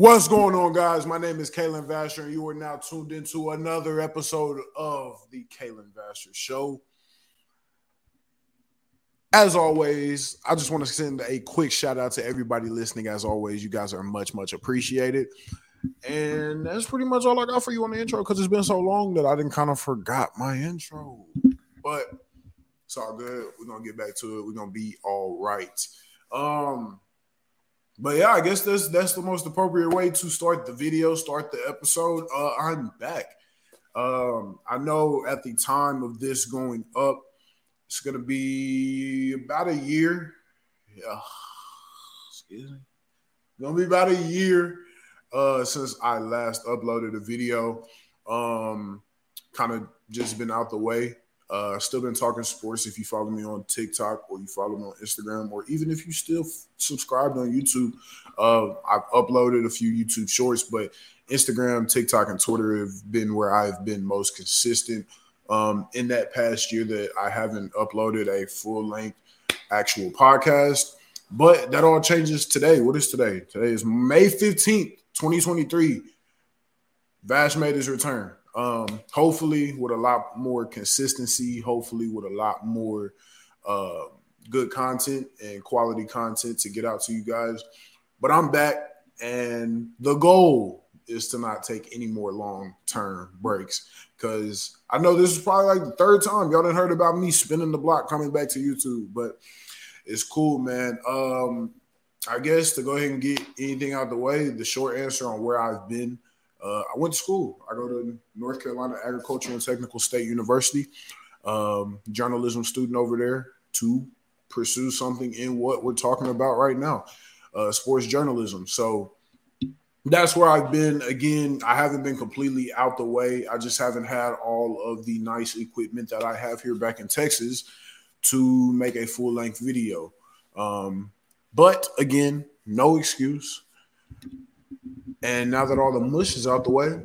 What's going on, guys? My name is Kalen Vasher, and you are now tuned into another episode of the Kalen Vasher Show. As always, I just want to send a quick shout out to everybody listening. As always, you guys are much, much appreciated. And that's pretty much all I got for you on the intro because it's been so long that I didn't kind of forgot my intro. But it's all good. We're gonna get back to it. We're gonna be all right. Um, but yeah, I guess that's that's the most appropriate way to start the video, start the episode. Uh, I'm back. Um, I know at the time of this going up, it's gonna be about a year. Yeah, excuse me. Gonna be about a year uh, since I last uploaded a video. Um, kind of just been out the way. Uh, still been talking sports. If you follow me on TikTok or you follow me on Instagram, or even if you still f- subscribed on YouTube, uh, I've uploaded a few YouTube shorts, but Instagram, TikTok, and Twitter have been where I've been most consistent. Um, in that past year, that I haven't uploaded a full length actual podcast, but that all changes today. What is today? Today is May 15th, 2023. Vash made his return. Um, hopefully with a lot more consistency, hopefully with a lot more uh, good content and quality content to get out to you guys. But I'm back, and the goal is to not take any more long term breaks because I know this is probably like the third time y'all didn't heard about me spinning the block coming back to YouTube, but it's cool, man. Um, I guess to go ahead and get anything out the way, the short answer on where I've been uh, I went to school. I go to North Carolina Agricultural and Technical State University, um, journalism student over there to pursue something in what we're talking about right now, uh, sports journalism. So that's where I've been. Again, I haven't been completely out the way. I just haven't had all of the nice equipment that I have here back in Texas to make a full length video. Um, but again, no excuse. And now that all the mush is out the way,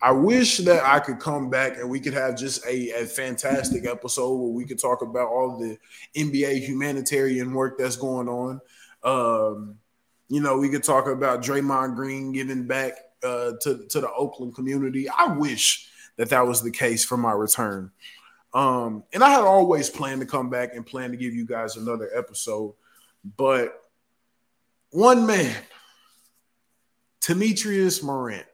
I wish that I could come back and we could have just a, a fantastic episode where we could talk about all the NBA humanitarian work that's going on. Um, you know, we could talk about Draymond Green giving back uh, to, to the Oakland community. I wish that that was the case for my return. Um, and I had always planned to come back and plan to give you guys another episode, but one man Demetrius Morant.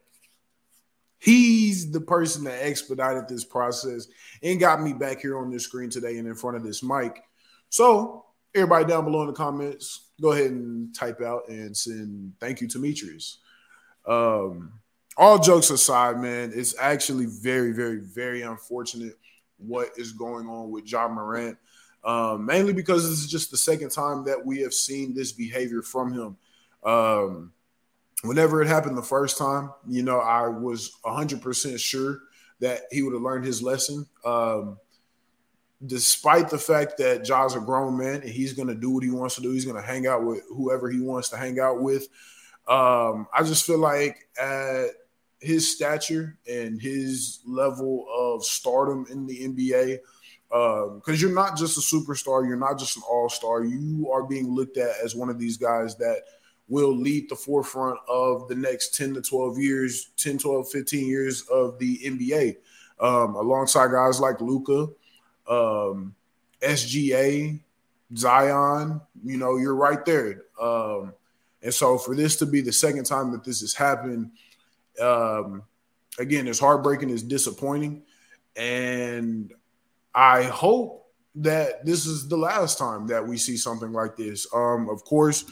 He's the person that expedited this process and got me back here on this screen today and in front of this mic. So, everybody down below in the comments, go ahead and type out and send thank you, Demetrius. Um, all jokes aside, man, it's actually very, very, very unfortunate what is going on with Ja Morant. Um, mainly because this is just the second time that we have seen this behavior from him. Um, whenever it happened the first time, you know, I was 100% sure that he would have learned his lesson. Um, despite the fact that Ja's a grown man and he's going to do what he wants to do, he's going to hang out with whoever he wants to hang out with. Um, I just feel like at his stature and his level of stardom in the NBA, because um, you're not just a superstar, you're not just an all star, you are being looked at as one of these guys that – will lead the forefront of the next 10 to 12 years, 10, 12, 15 years of the NBA, um, alongside guys like Luka, um, SGA, Zion. You know, you're right there. Um, and so for this to be the second time that this has happened, um, again, it's heartbreaking, it's disappointing. And I hope that this is the last time that we see something like this. Um, of course,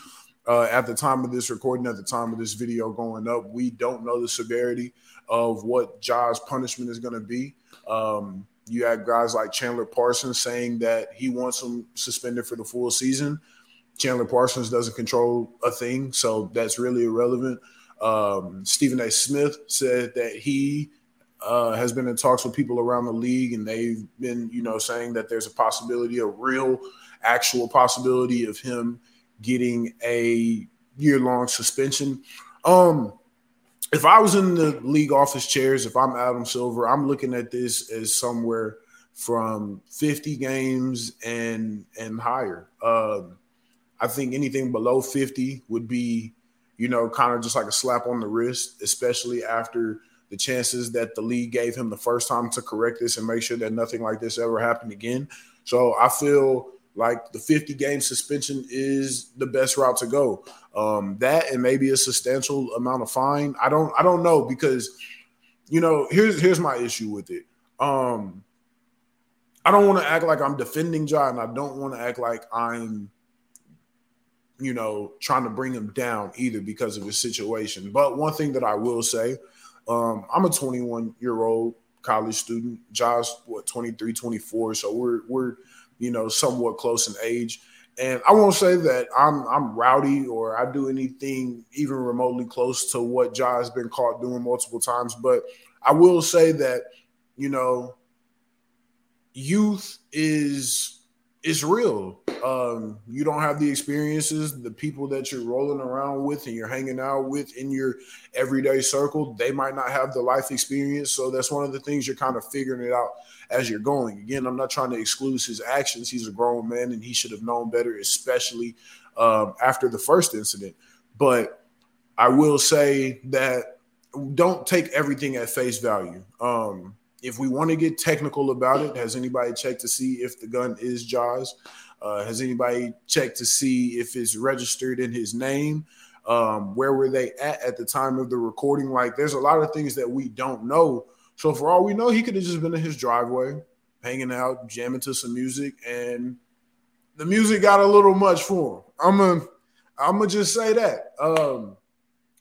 uh, at the time of this recording, at the time of this video going up, we don't know the severity of what Ja's punishment is going to be. Um, you had guys like Chandler Parsons saying that he wants him suspended for the full season. Chandler Parsons doesn't control a thing, so that's really irrelevant. Um, Stephen A. Smith said that he uh, has been in talks with people around the league, and they've been, you know, saying that there's a possibility, a real, actual possibility of him getting a year long suspension. Um, if I was in the league office chairs, if I'm Adam Silver, I'm looking at this as somewhere from 50 games and and higher. Um, I think anything below 50 would be you know, kind of just like a slap on the wrist, especially after the chances that the league gave him the first time to correct this and make sure that nothing like this ever happened again. So I feel like the 50 game suspension is the best route to go. Um, that and maybe a substantial amount of fine. I don't I don't know because you know here's here's my issue with it. Um, I don't want to act like I'm defending Ja. I don't want to act like I'm you know trying to bring him down either because of his situation. But one thing that I will say, um, I'm a 21 year old college student. Ja's what 23, 24, so we're we're you know, somewhat close in age. And I won't say that I'm I'm rowdy or I do anything even remotely close to what Ja has been caught doing multiple times, but I will say that, you know, youth is it's real. Um, you don't have the experiences, the people that you're rolling around with and you're hanging out with in your everyday circle, they might not have the life experience. So that's one of the things you're kind of figuring it out as you're going. Again, I'm not trying to exclude his actions. He's a grown man and he should have known better, especially um, after the first incident. But I will say that don't take everything at face value. Um, if we want to get technical about it, has anybody checked to see if the gun is Ja's? Uh, has anybody checked to see if it's registered in his name? Um, where were they at at the time of the recording? Like, there's a lot of things that we don't know. So, for all we know, he could have just been in his driveway, hanging out, jamming to some music, and the music got a little much for him. I'm gonna, I'm gonna just say that. Um,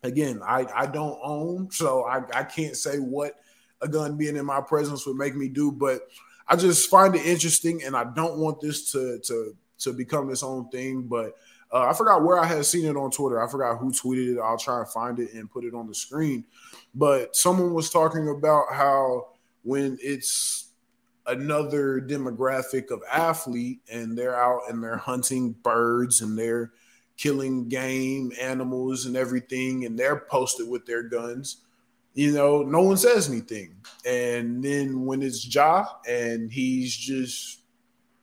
again, I I don't own, so I I can't say what a gun being in my presence would make me do. But I just find it interesting, and I don't want this to to to become its own thing. But uh, I forgot where I had seen it on Twitter. I forgot who tweeted it. I'll try and find it and put it on the screen. But someone was talking about how when it's another demographic of athlete and they're out and they're hunting birds and they're killing game animals and everything and they're posted with their guns you know, no one says anything. And then when it's Ja and he's just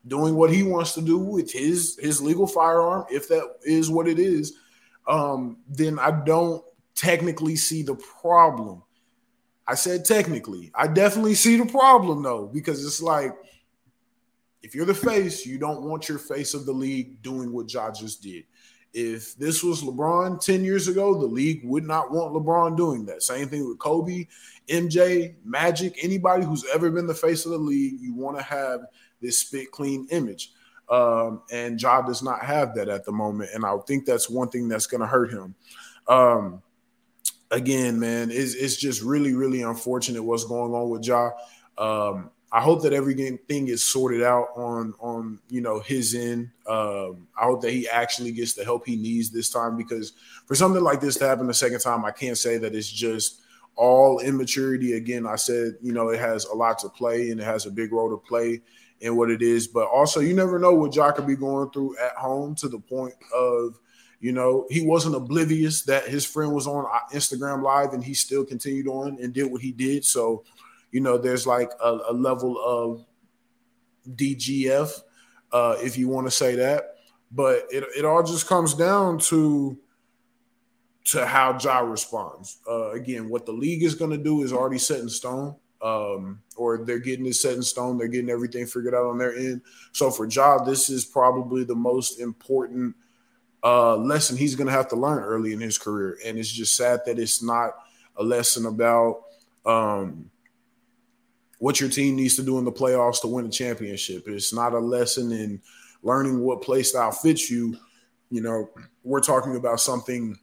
doing what he wants to do with his his legal firearm, if that is what it is, um, then I don't technically see the problem. I said technically. I definitely see the problem though, because it's like if you're the face, you don't want your face of the league doing what Ja just did. If this was LeBron 10 years ago, the league would not want LeBron doing that. Same thing with Kobe, MJ, Magic, anybody who's ever been the face of the league, you want to have this spit clean image. Um, and Ja does not have that at the moment. And I think that's one thing that's going to hurt him. Um, again, man, it's, it's just really, really unfortunate what's going on with Ja. Um, I hope that everything is sorted out on on you know his end. Um, I hope that he actually gets the help he needs this time because for something like this to happen the second time, I can't say that it's just all immaturity. Again, I said you know it has a lot to play and it has a big role to play in what it is, but also you never know what Ja could be going through at home to the point of you know he wasn't oblivious that his friend was on Instagram live and he still continued on and did what he did. So you know, there's like a, a level of DGF, uh, if you want to say that. But it, it all just comes down to to how Ja responds. Uh, again, what the league is going to do is already set in stone, um, or they're getting it set in stone. They're getting everything figured out on their end. So for Ja, this is probably the most important uh, lesson he's going to have to learn early in his career. And it's just sad that it's not a lesson about um, what your team needs to do in the playoffs to win a championship. It's not a lesson in learning what play style fits you. You know, we're talking about something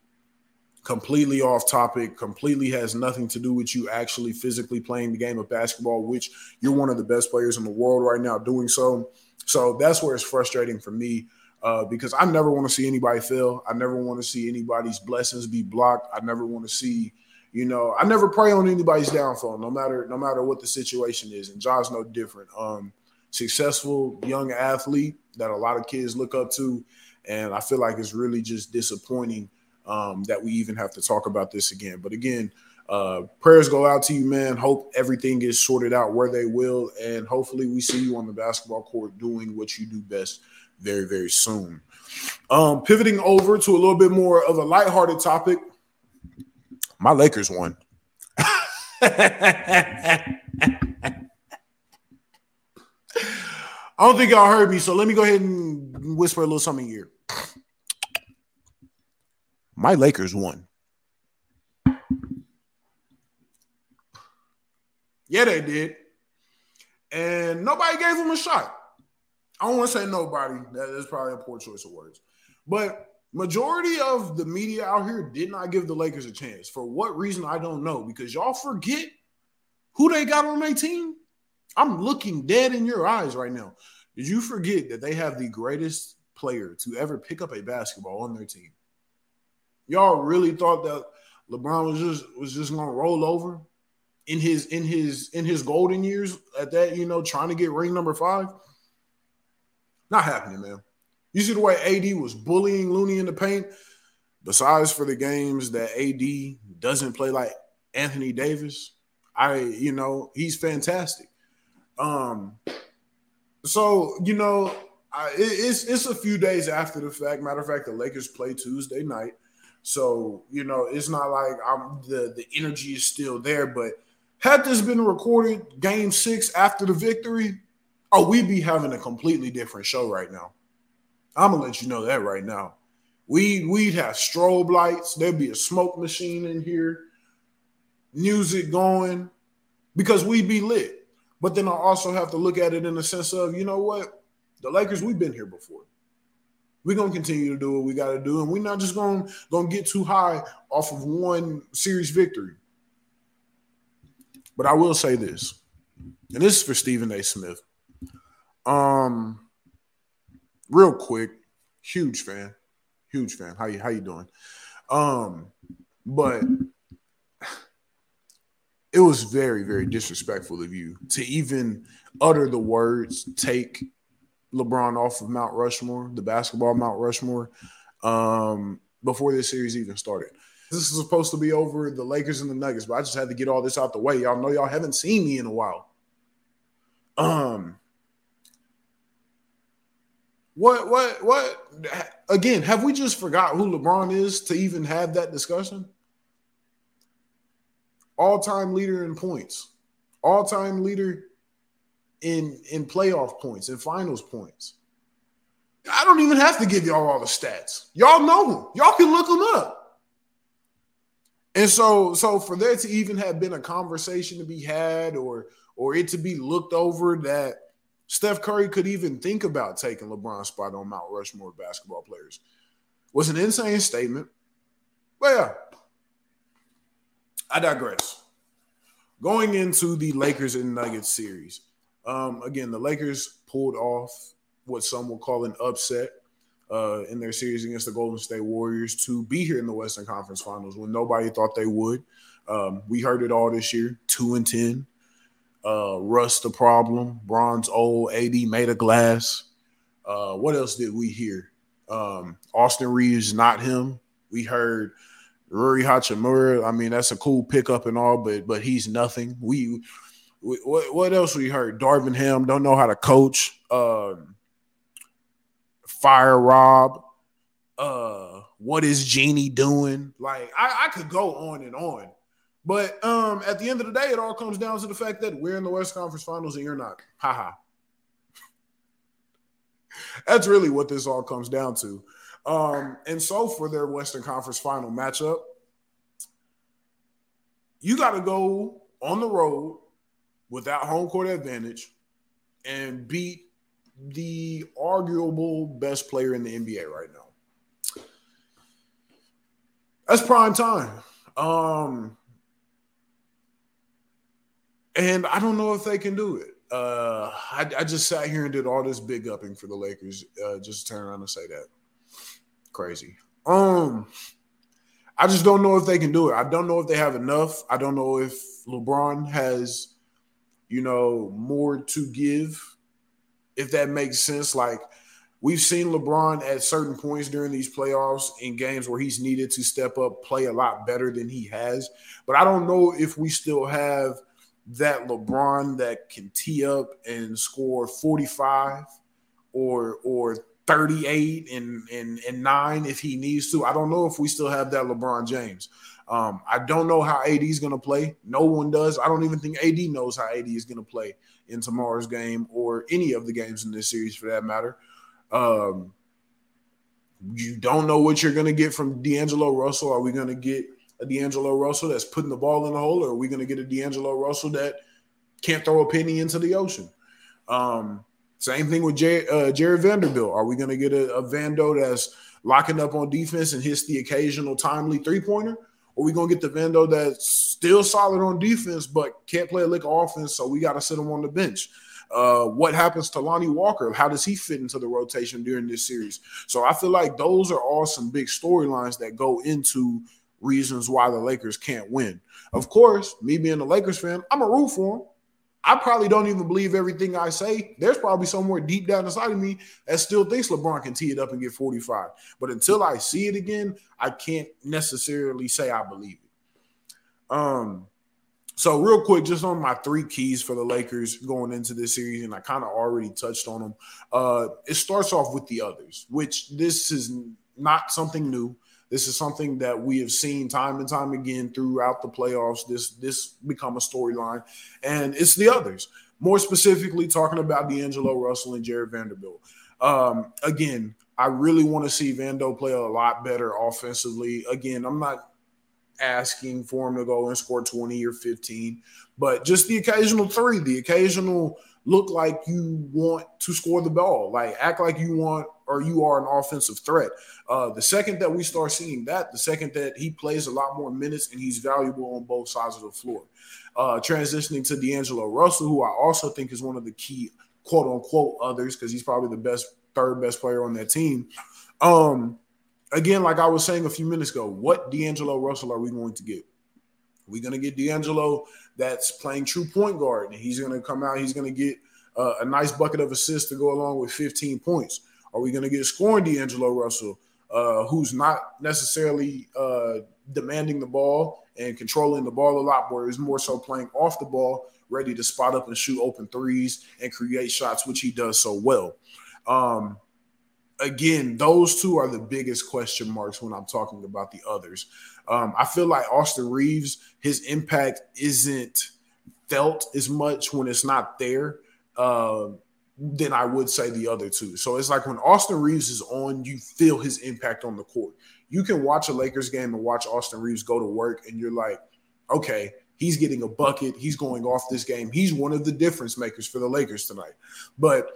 completely off topic, completely has nothing to do with you actually physically playing the game of basketball, which you're one of the best players in the world right now doing so. So that's where it's frustrating for me uh, because I never want to see anybody fail. I never want to see anybody's blessings be blocked. I never want to see you know, I never pray on anybody's downfall, no matter no matter what the situation is. And Ja's no different. Um, successful young athlete that a lot of kids look up to, and I feel like it's really just disappointing um, that we even have to talk about this again. But again, uh, prayers go out to you, man. Hope everything is sorted out where they will, and hopefully we see you on the basketball court doing what you do best very, very soon. Um, pivoting over to a little bit more of a lighthearted topic. My Lakers won. I don't think y'all heard me, so let me go ahead and whisper a little something here. My Lakers won. Yeah, they did. And nobody gave them a shot. I don't want to say nobody. That is probably a poor choice of words. But majority of the media out here did not give the Lakers a chance. For what reason, I don't know. Because y'all forget who they got on their team. I'm looking dead in your eyes right now. Did you forget that they have the greatest player to ever pick up a basketball on their team? Y'all really thought that LeBron was just was just gonna roll over in his in his in his golden years at that, you know, trying to get ring number five? Not happening, man. You see the way AD was bullying Looney in the paint. Besides for the games that AD doesn't play like Anthony Davis, I you know he's fantastic. Um, so you know, I, it's it's a few days after the fact. Matter of fact, the Lakers play Tuesday night, so you know it's not like I'm the the energy is still there. But had this been recorded Game Six after the victory, oh, we'd be having a completely different show right now. I'm gonna let you know that right now. We we'd have strobe lights. There'd be a smoke machine in here, music going, because we'd be lit. But then I also have to look at it in the sense of, you know what, the Lakers, we've been here before. We're gonna continue to do what we got to do, and we're not just gonna gonna get too high off of one series victory. But I will say this, and this is for Stephen A. Smith. Um, real quick, huge fan, huge fan. How you how you doing? Um, but it was very very disrespectful of you to even utter the words take LeBron off of Mount Rushmore, the basketball Mount Rushmore, um, before this series even started. This is supposed to be over the Lakers and the Nuggets, but I just had to get all this out the way. Y'all know y'all haven't seen me in a while. Um, what, what, what? Again, have we just forgot who LeBron is to even have that discussion? All time leader in points, all time leader in in playoff points and finals points. I don't even have to give y'all all the stats. Y'all know them. Y'all can look them up. And so, so for there to even have been a conversation to be had, or or it to be looked over that Steph Curry could even think about taking LeBron's spot on Mount Rushmore basketball players was an insane statement. But yeah, I digress. Going into the Lakers and Nuggets series, um, again, the Lakers pulled off what some will call an upset uh, in their series against the Golden State Warriors to be here in the Western Conference Finals when nobody thought they would. Um, we heard it all this year, two and ten uh, Russ the problem, Bron's old, AD made a glass. Uh, what else did we hear? Um, Austin Reaves, not him. We heard Rui Hachimura. I mean, that's a cool pickup and all, but but he's nothing. We, we what, what else we heard? Darvin Ham don't know how to coach. Um, Fire Rob. Uh, what is Jeanie doing? Like I, I could go on and on. But um, at the end of the day, it all comes down to the fact that we're in the West Conference Finals and you're not. Haha. That's really what this all comes down to. Um, and so for their Western Conference Final matchup, you got to go on the road without home court advantage and beat the arguable best player in the NBA right now. That's prime time. Um, and I don't know if they can do it. Uh, I, I, just sat here and did all this big upping for the Lakers, uh, just to turn around and say that. Crazy. Um, I just don't know if they can do it. I don't know if they have enough. I don't know if LeBron has, you know, more to give. If that makes sense, like we've seen LeBron at certain points during these playoffs in games where he's needed to step up, play a lot better than he has. But I don't know if we still have that LeBron that can tee up and score 45 or or 38 and, and, and nine if he needs to. I don't know if we still have that LeBron James. Um, I don't know how AD is going to play. No one does. I don't even think AD knows how AD is going to play in tomorrow's game or any of the games in this series for that matter. Um, you don't know what you're going to get from D'Angelo Russell. Are we going to get a D'Angelo Russell that's putting the ball in the hole, or are we going to get a D'Angelo Russell that can't throw a penny into the ocean? Um, same thing with J- uh, Jared Vanderbilt. Are we going to get a, a Vando that's locking up on defense and hits the occasional timely three pointer? Or are we going to get the Vando that's still solid on defense but can't play a lick of offense, so we got to sit him on the bench? Uh, what happens to Lonnie Walker? How does he fit into the rotation during this series? So I feel like those are all some big storylines that go into reasons why the Lakers can't win. Of course, me being a Lakers fan, I'm a root for them. I probably don't even believe everything I say. There's probably somewhere deep down inside of me that still thinks LeBron can tee it up and get 45. But until I see it again, I can't necessarily say I believe it. Um, so real quick, just on my three keys for the Lakers going into this series, and I kind of already touched on them. Uh, it starts off with the others, which this is not something new. This is something that we have seen time and time again throughout the playoffs. This this become a storyline, and it's the others. More specifically, talking about D'Angelo Russell and Jared Vanderbilt. Um, again, I really want to see Vando play a lot better offensively. Again, I'm not asking for him to go and score 20 or 15, but just the occasional three, the occasional look like you want to score the ball, like act like you want or you are an offensive threat. Uh, the second that we start seeing that, the second that he plays a lot more minutes and he's valuable on both sides of the floor. Uh, transitioning to D'Angelo Russell, who I also think is one of the key quote unquote others because he's probably the best third best player on that team. Um, again, like I was saying a few minutes ago, what D'Angelo Russell are we going to get? We're going to get D'Angelo that's playing true point guard, and he's going to come out. He's going to get uh, a nice bucket of assists to go along with 15 points. Are we going to get scoring D'Angelo Russell, uh, who's not necessarily uh, demanding the ball and controlling the ball a lot more? He's more so playing off the ball, ready to spot up and shoot open threes and create shots, which he does so well. Um, again, those two are the biggest question marks when I'm talking about the others. Um, I feel like Austin Reaves, his impact isn't felt as much when it's not there uh, than I would say the other two. So it's like when Austin Reaves is on, you feel his impact on the court. You can watch a Lakers game and watch Austin Reaves go to work, and you're like, okay, he's getting a bucket. He's going off this game. He's one of the difference makers for the Lakers tonight. But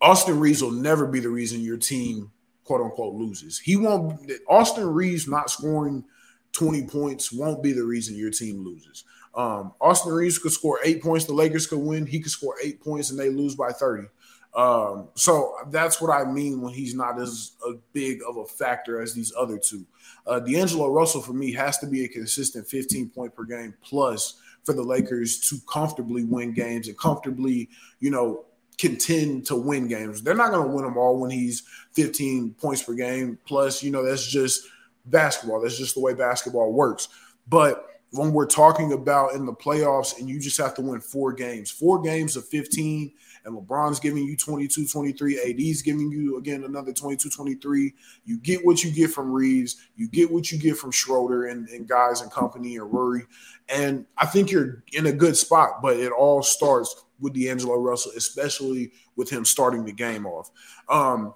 Austin Reaves will never be the reason your team quote unquote loses. He won't Austin Reaves not scoring 20 points won't be the reason your team loses. Um, Austin Reaves could score eight points, the Lakers could win. He could score eight points and they lose by 30. Um, so that's what I mean when he's not as a big of a factor as these other two. Uh, D'Angelo Russell for me has to be a consistent 15 point per game plus for the Lakers to comfortably win games and comfortably, you know, contend to win games. They're not going to win them all when he's 15 points per game. Plus, you know, that's just basketball. That's just the way basketball works. But when we're talking about in the playoffs and you just have to win four games, four games of 15, and LeBron's giving you 22 23, AD's giving you again another 22 23. You get what you get from Reaves, you get what you get from Schroeder and, and guys and company and Rory. And I think you're in a good spot, but it all starts with D'Angelo Russell, especially with him starting the game off. Um,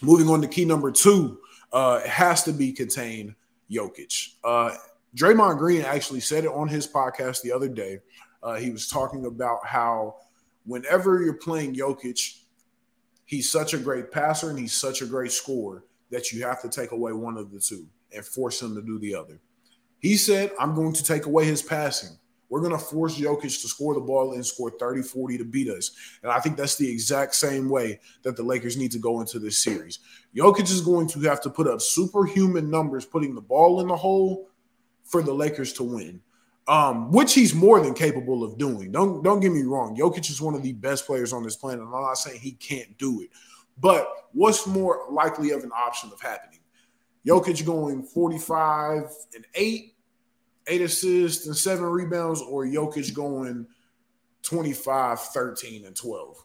moving on to key number two, uh, it has to be contained Jokic. Uh, Draymond Green actually said it on his podcast the other day. Uh, he was talking about how whenever you're playing Jokic, he's such a great passer and he's such a great scorer that you have to take away one of the two and force him to do the other. He said, I'm going to take away his passing. We're going to force Jokic to score the ball and score 30, 40 to beat us. And I think that's the exact same way that the Lakers need to go into this series. Jokic is going to have to put up superhuman numbers putting the ball in the hole for the Lakers to win. Um, which he's more than capable of doing. Don't don't get me wrong. Jokic is one of the best players on this planet. I'm not saying he can't do it, but what's more likely of an option of happening? Jokic going 45 and 8 eight assists and seven rebounds, or Jokic going 25, 13, and 12.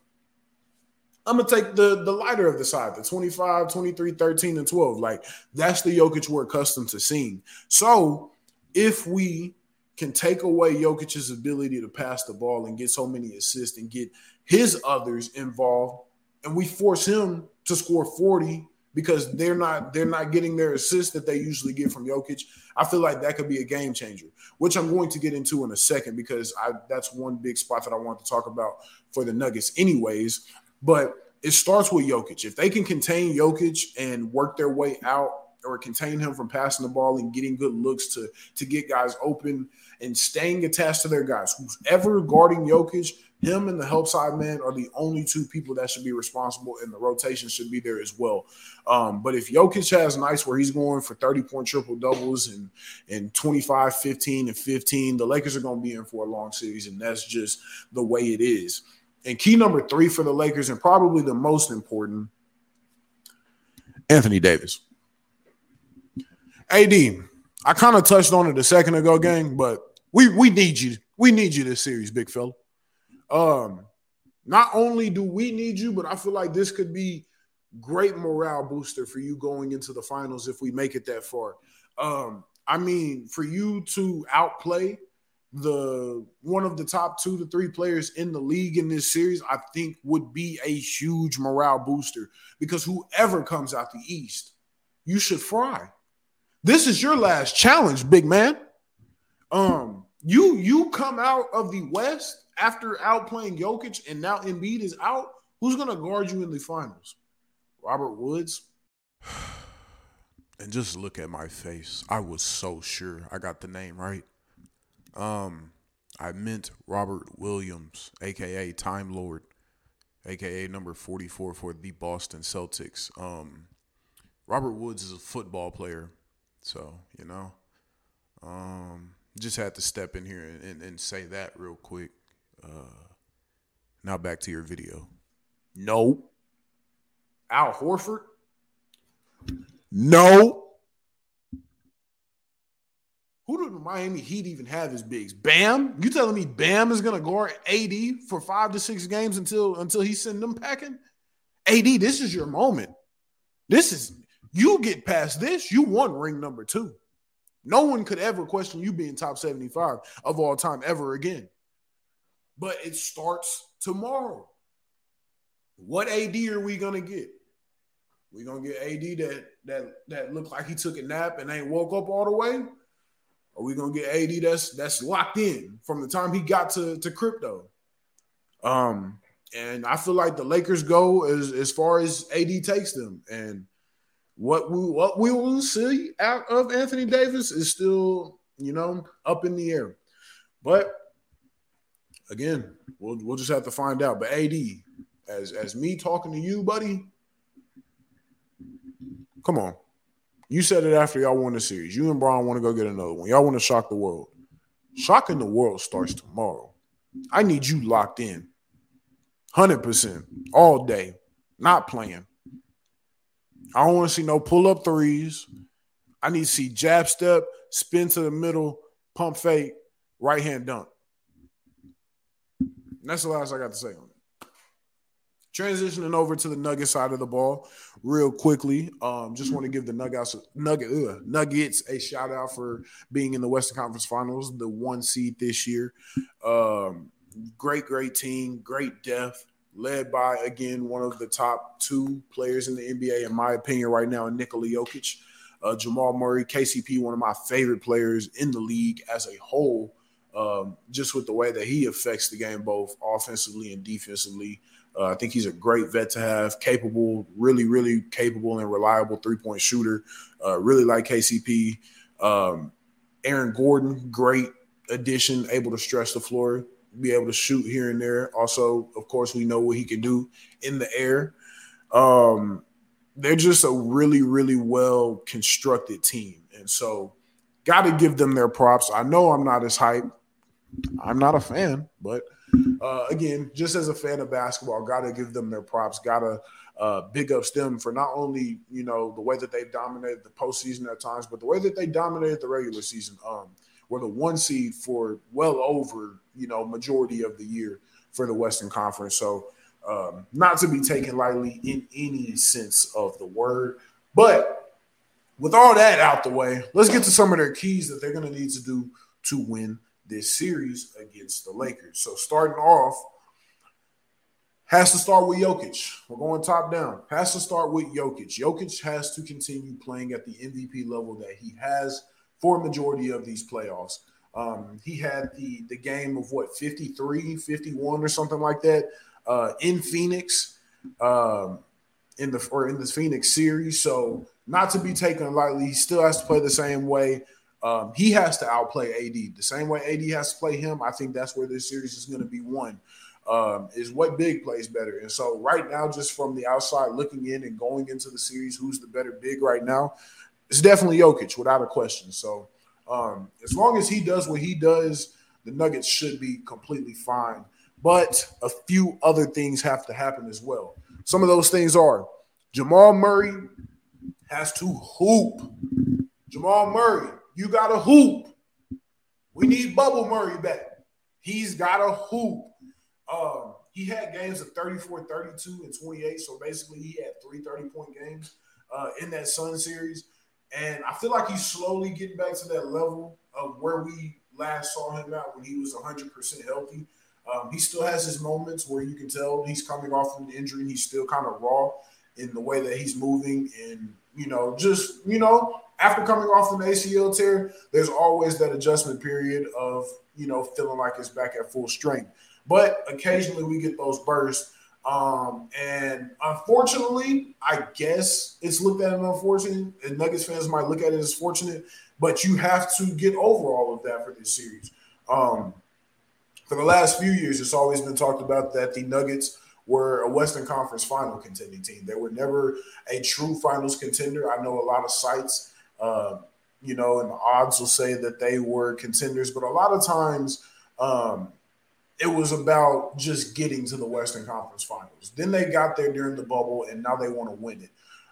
I'm gonna take the the lighter of the side, the 25, 23, 13, and 12. Like that's the Jokic we're accustomed to seeing. So if we can take away Jokic's ability to pass the ball and get so many assists and get his others involved, and we force him to score 40 because they're not they're not getting their assists that they usually get from Jokic. I feel like that could be a game changer, which I'm going to get into in a second because I that's one big spot that I want to talk about for the Nuggets, anyways. But it starts with Jokic. If they can contain Jokic and work their way out or contain him from passing the ball and getting good looks to to get guys open and staying attached to their guys, who's ever guarding Jokic him and the help side man are the only two people that should be responsible, and the rotation should be there as well. Um, but if Jokic has nights where he's going for 30 point triple doubles and, and 25, 15, and 15, the Lakers are going to be in for a long series, and that's just the way it is. And key number three for the Lakers, and probably the most important, Anthony Davis. AD, I kind of touched on it a second ago, gang, but we we need you. We need you this series, big fella. Um, not only do we need you, but I feel like this could be great morale booster for you going into the finals if we make it that far. Um, I mean, for you to outplay the one of the top two to three players in the league in this series, I think would be a huge morale booster because whoever comes out the East, you should fry. This is your last challenge, big man. Um, you you come out of the West after outplaying Jokic and now Embiid is out, who's to guard you in the finals? Robert Woods? And just look at my face. I was so sure I got the name right. Um, I meant Robert Williams, aka Time Lord, aka number 44 for the Boston Celtics. Um, Robert Woods is a football player, so you know. Um, just had to step in here and, and, and say that real quick. Uh, now back to your video. No. Al Horford? No. Who do the Miami Heat even have as bigs? Bam? You telling me Bam is gonna guard AD for five to six games until until he send them packing? AD, this is your moment. This is you get past this, you won ring number two. No one could ever question you being top 75 of all time ever again but it starts tomorrow. What AD are we gonna get? We gonna get AD that that that looked like he took a nap and ain't woke up all the way? Are we gonna get AD that's that's locked in from the time he got to, to crypto? Um, and I feel like the Lakers go as as far as AD takes them. And what we what we will see out of Anthony Davis is still, you know, up in the air. But again, we'll we'll just have to find out. But AD, as as me talking to you, buddy, come on. You said it after y'all won the series. You and Bron want to go get another one. Y'all want to shock the world. Shocking the world starts tomorrow. I need you locked in. 100% all day, not playing. I don't want to see no pull up threes. I need to see jab step, spin to the middle, pump fake, right hand dunk. And that's the last I got to say on it. Transitioning over to the Nugget side of the ball, real quickly. Um, just want to give the Nuggets Nugget ugh, Nuggets a shout out for being in the Western Conference Finals, the one seed this year. Um, great, great team, great depth, led by again one of the top two players in the NBA, in my opinion, right now, Nikola Jokic. Uh, Jamal Murray, KCP, one of my favorite players in the league as a whole um, just with the way that he affects the game both offensively and defensively. Uh, I think he's a great vet to have, capable, really, really capable and reliable three point shooter. Uh, really like KCP. Um, Aaron Gordon, great addition, able to stretch the floor, be able to shoot here and there. Also, of course, we know what he can do in the air. Um, they're just a really, really well constructed team. And so, got to give them their props. I know I'm not as hyped I'm not a fan, but uh, again, just as a fan of basketball, got to give them their props. Got to uh, big ups them for not only you know the way that they've dominated the postseason at times, but the way that they dominated the regular season. Um, were the one seed for well over you know majority of the year for the Western Conference. So Um, not to be taken lightly in any sense of the word. But with all that out the way, let's get to some of their keys that they're going to need to do to win this series against the Lakers. So starting off, has to start with Jokic. We're going top down. Has to start with Jokic. Jokic has to continue playing at the MVP level that he has for a majority of these playoffs. Um, he had the the game of what 53, 51 or something like that uh, in Phoenix, um, in the or in this Phoenix series. So not to be taken lightly, he still has to play the same way. Um, he has to outplay AD the same way AD has to play him. I think that's where this series is going to be won. Um, is what big plays better. And so right now, just from the outside looking in and going into the series, who's the better big right now? It's definitely Jokic without a question. So um, as long as he does what he does, the Nuggets should be completely fine. But a few other things have to happen as well. Some of those things are Jamal Murray has to hoop. Jamal Murray, you got to hoop. We need Bubble Murray back. He's got a hoop. Um, he had games of 34, 32, and 28. So basically, he had three 30 point games uh, in that Sun series. And I feel like he's slowly getting back to that level of where we last saw him at when he was 100% healthy. Um, he still has his moments where you can tell he's coming off an injury and he's still kind of raw in the way that he's moving. And, you know, just, you know, after coming off an ACL tear, there's always that adjustment period of, you know, feeling like it's back at full strength. But occasionally we get those bursts um, and unfortunately, I guess it's looked at as unfortunate, and Nuggets fans might look at it as fortunate, but you have to get over all of that for this series. Um, for the last few years, it's always been talked about that the Nuggets were a Western Conference final contending team. They were never a true finals contender. I know a lot of sites, uh, you know, and the odds will say that they were contenders, but a lot of times, um, it was about just getting to the Western Conference Finals. Then they got there during the bubble, and now they want to win it.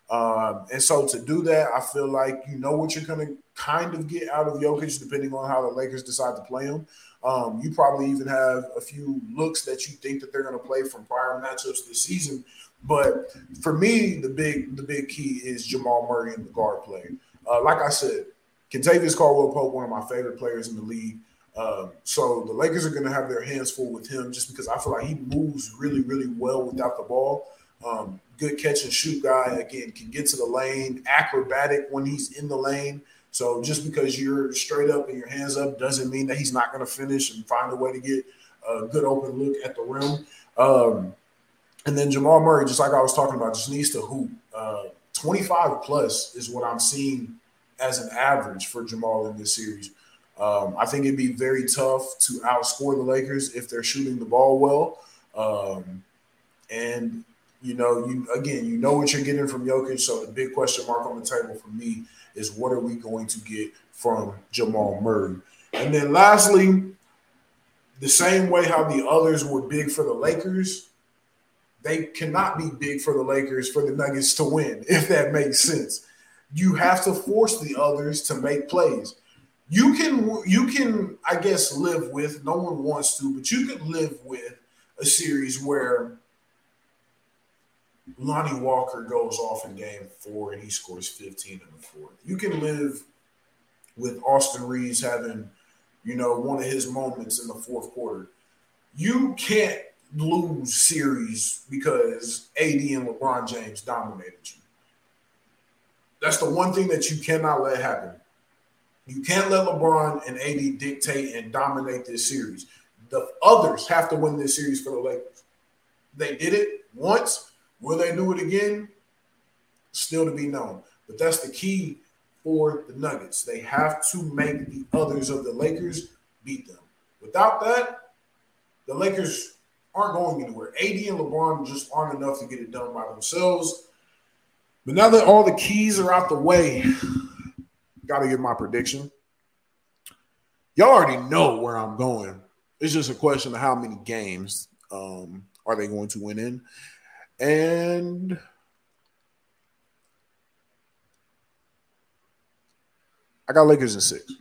Um, and so to do that, I feel like you know what you're going to kind of get out of Jokic, depending on how the Lakers decide to play him. Um, you probably even have a few looks that you think that they're going to play from prior matchups this season. But for me, the big the big key is Jamal Murray and the guard play. Uh, like I said, Kentavious Caldwell Pope, one of my favorite players in the league. Um, so the Lakers are going to have their hands full with him just because I feel like he moves really, really well without the ball. Um, good catch and shoot guy. Again, can get to the lane, acrobatic when he's in the lane. So just because you're straight up and your hands up doesn't mean that he's not going to finish and find a way to get a good open look at the rim. Um, and then Jamal Murray, just like I was talking about, just needs to hoop. Uh, 25 plus is what I'm seeing as an average for Jamal in this series. Um, I think it'd be very tough to outscore the Lakers if they're shooting the ball well. Um, and you know, you again, you know what you're getting from Jokic. So the big question mark on the table for me is what are we going to get from Jamal Murray? And then lastly, the same way how the others were big for the Lakers, they cannot be big for the Lakers for the Nuggets to win, if that makes sense. You have to force the others to make plays you can you can I guess live with. No one wants to, but you could live with a series where Lonnie Walker goes off in game four and he scores 15 in the fourth. You can live with Austin Reaves having, you know, one of his moments in the fourth quarter. You can't lose series because AD and LeBron James dominated you. That's the one thing that you cannot let happen. You can't let LeBron and AD dictate and dominate this series. The others have to win this series for the Lakers. They did it once. Will they do it again? Still to be known. But that's the key for the Nuggets. They have to make the others of the Lakers beat them. Without that, the Lakers aren't going anywhere. AD and LeBron just aren't enough to get it done by themselves. But now that all the keys are out the way, got to give my prediction. Y'all already know where I'm going. It's just a question of how many games um, are they going to win in. And I got Lakers in six.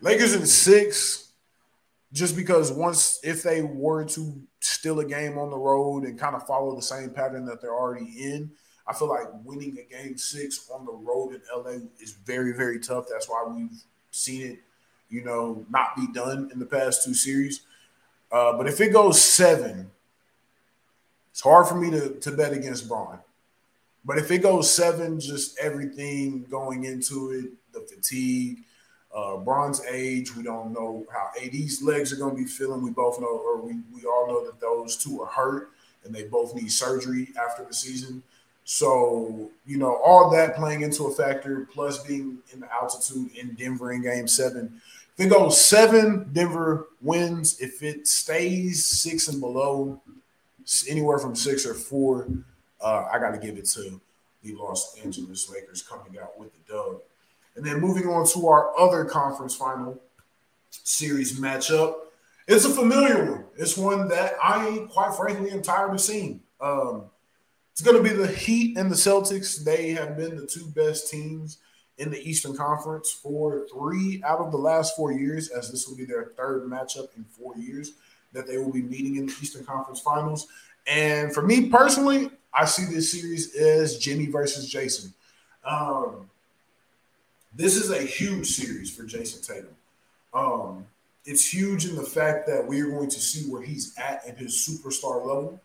Lakers in six, just because once if they were to steal a game on the road and kind of follow the same pattern that they're already in. I feel like winning a game six on the road in LA is very, very tough. That's why we've seen it, you know, not be done in the past two series. Uh, but if it goes seven, it's hard for me to, to bet against Bron. But if it goes seven, just everything going into it, the fatigue, uh, Bron's age, we don't know how AD's legs are going to be feeling. We both know, or we, we all know that those two are hurt and they both need surgery after the season. So, you know, all that playing into a factor, plus being in the altitude in Denver in game seven. If it goes seven, Denver wins. If it stays six and below, anywhere from six or four, uh, I got to give it to the Los Angeles Lakers coming out with the dub. And then moving on to our other conference final series matchup. It's a familiar one. It's one that I, quite frankly, am tired of seeing. Um, it's going to be the Heat and the Celtics. They have been the two best teams in the Eastern Conference for three out of the last four years, as this will be their third matchup in four years that they will be meeting in the Eastern Conference Finals. And for me personally, I see this series as Jimmy versus Jayson. Um, this is a huge series for Jayson Tatum. Um, it's huge in the fact that we are going to see where he's at at his superstar level.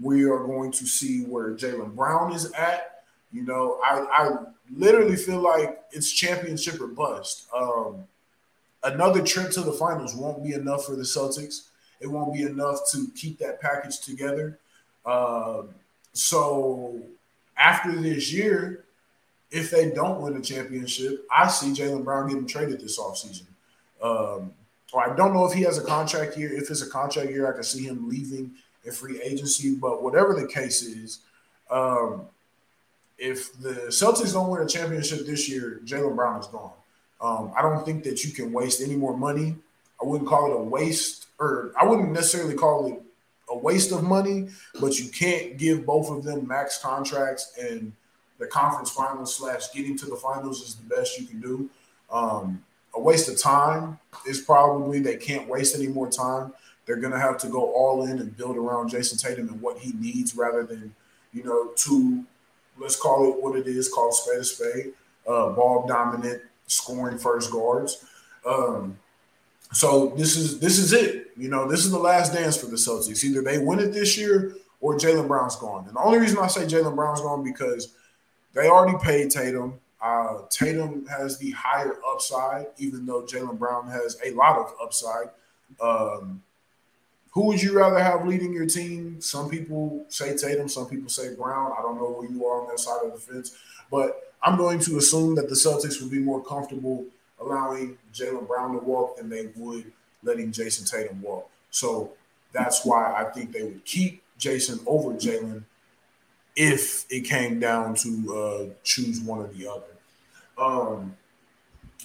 We are going to see where Jaylen Brown is at. You know, I, I literally feel like it's championship or bust. Um, another trip to the finals won't be enough for the Celtics. It won't be enough to keep that package together. Um, so after this year, if they don't win a championship, I see Jaylen Brown getting traded this offseason. Um, or I don't know if he has a contract year. If it's a contract year, I can see him leaving in free agency. But whatever the case is, um, if the Celtics don't win a championship this year, Jaylen Brown is gone. Um, I don't think that you can waste any more money. I wouldn't call it a waste, or I wouldn't necessarily call it a waste of money, but you can't give both of them max contracts and the conference finals slash getting to the finals is the best you can do. Um, a waste of time is probably they can't waste any more time. They're gonna have to go all in and build around Jayson Tatum and what he needs rather than, you know, two, let's call it what it is, called spade a spade, uh, ball dominant, scoring first guards. Um, so this is this is it. You know, this is the last dance for the Celtics. Either they win it this year or Jaylen Brown's gone. And the only reason I say Jaylen Brown's gone because they already paid Tatum. Uh, Tatum has the higher upside, even though Jaylen Brown has a lot of upside. Um, who would you rather have leading your team? Some people say Tatum, some people say Brown. I don't know where you are on that side of the fence, but I'm going to assume that the Celtics would be more comfortable allowing Jaylen Brown to walk than they would letting Jayson Tatum walk. So that's why I think they would keep Jayson over Jaylen if it came down to uh, choose one or the other. Um,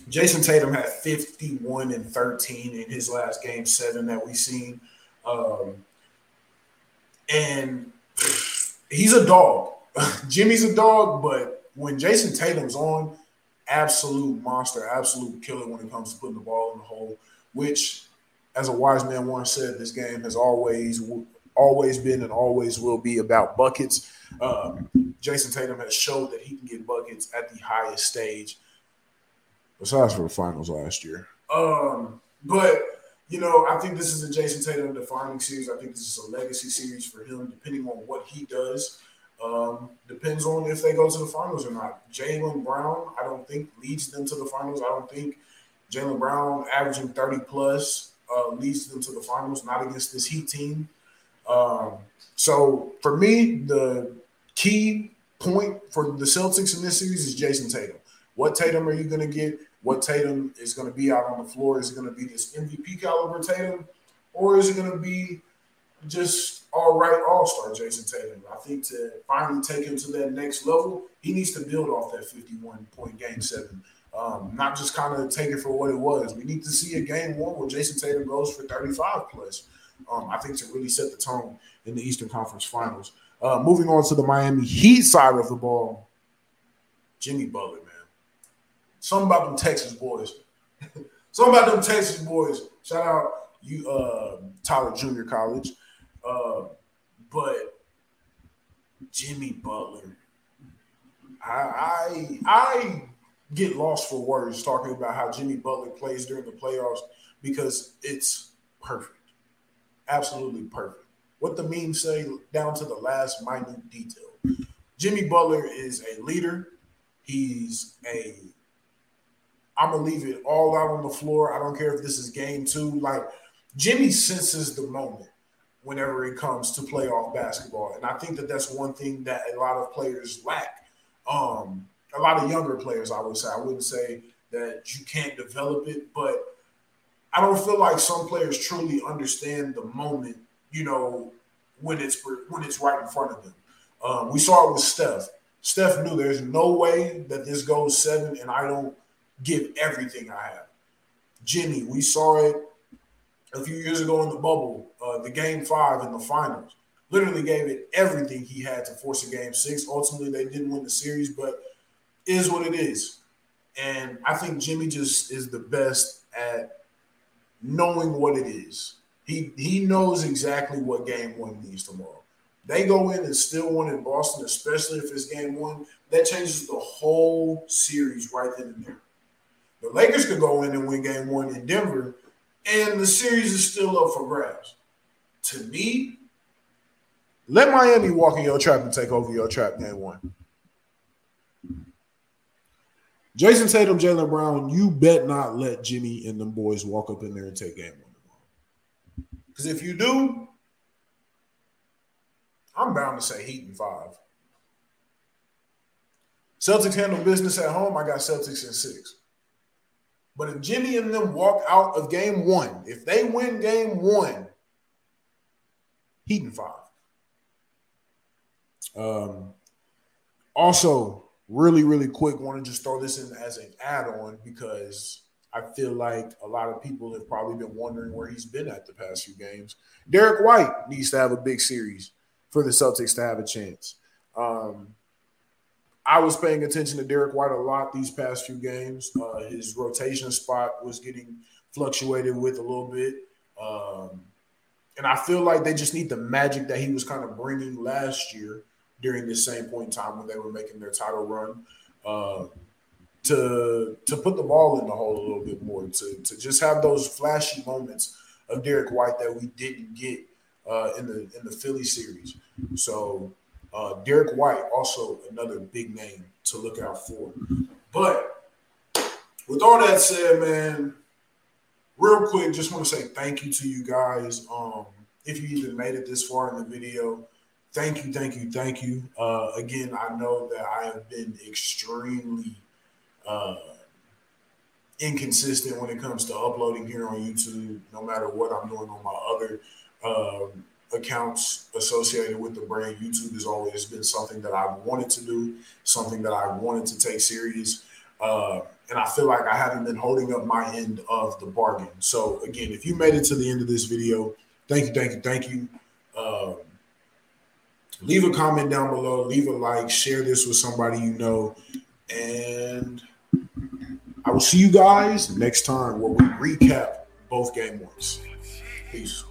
Jayson Tatum had 51 and 13 in his last game seven that we've seen. Um, and he's a dog. Jimmy's a dog, but when Jayson Tatum's on, absolute monster, absolute killer when it comes to putting the ball in the hole. Which, as a wise man once said, this game has always, always been and always will be about buckets. Uh, Jayson Tatum has showed that he can get buckets at the highest stage. Besides for the finals last year. Um, but you know, I think this is a Jayson Tatum defining series. I think this is a legacy series for him, depending on what he does. Um, depends on if they go to the finals or not. Jaylen Brown, I don't think leads them to the finals. I don't think Jaylen Brown averaging 30 plus uh, leads them to the finals, not against this Heat team. Um, so for me, the key point for the Celtics in this series is Jayson Tatum. What Tatum are you going to get? What Tatum is going to be out on the floor? Is it going to be this MVP caliber Tatum, or is it going to be just all right all star Jayson Tatum. I think to finally take him to that next level, he needs to build off that 51 point game seven. Um, not just kind of take it for what it was. We need to see a game one where Jayson Tatum goes for 35 plus. Um, I think to really set the tone in the Eastern Conference Finals. Uh, moving on to the Miami Heat side of the ball, Jimmy Butler. Something about them Texas boys. Something about them Texas boys. Shout out you, uh, Tyler Junior College. Uh, but Jimmy Butler, I, I I get lost for words talking about how Jimmy Butler plays during the playoffs because it's perfect, absolutely perfect. What the memes say down to the last minute detail. Jimmy Butler is a leader. He's a I'm gonna leave it all out on the floor. I don't care if this is game two. Like Jimmy senses the moment whenever it comes to playoff basketball, and I think that that's one thing that a lot of players lack. Um, a lot of younger players, I would say. I wouldn't say that you can't develop it, but I don't feel like some players truly understand the moment. You know, when it's when it's right in front of them. Um, we saw it with Steph. Steph knew there's no way that this goes seven, and I don't give everything I have. Jimmy, we saw it a few years ago in the bubble, uh, the game five in the finals. Literally gave it everything he had to force a game six. Ultimately, they didn't win the series, but is what it is. And I think Jimmy just is the best at knowing what it is. He he knows exactly what game one means tomorrow. They go in and still win in Boston, especially if it's game one. That changes the whole series right then and there. The Lakers could go in and win game one in Denver, and the series is still up for grabs. To me, let Miami walk in your trap and take over your trap game one. Jayson Tatum, Jaylen Brown, you bet not let Jimmy and them boys walk up in there and take game one. Because if you do, I'm bound to say Heat and five. Celtics handle business at home. I got Celtics in six. But if Jimmy and them walk out of game one, if they win game one, Heat and five. Um, also, really, really quick, want to just throw this in as an add-on because I feel like a lot of people have probably been wondering where he's been at the past few games. Derrick White needs to have a big series for the Celtics to have a chance. Um, I was paying attention to Derrick White a lot these past few games. Uh, his rotation spot was getting fluctuated with a little bit. Um, and I feel like they just need the magic that he was kind of bringing last year during this same point in time when they were making their title run uh, to to put the ball in the hole a little bit more, to, to just have those flashy moments of Derrick White that we didn't get uh, in the in the Philly series. So uh, Derrick White, also another big name to look out for. But with all that said, man, real quick, just want to say thank you to you guys. Um, if you even made it this far in the video, thank you, thank you, thank you. Uh, again, I know that I have been extremely uh, inconsistent when it comes to uploading here on YouTube, no matter what I'm doing on my other um, accounts associated with the brand. YouTube has always been something that I wanted to do, something that I wanted to take serious. Uh, and I feel like I haven't been holding up my end of the bargain. So, again, if you made it to the end of this video, thank you, thank you, thank you. Um, leave a comment down below, leave a like, share this with somebody you know. And I will see you guys next time where we recap both game ones. Peace.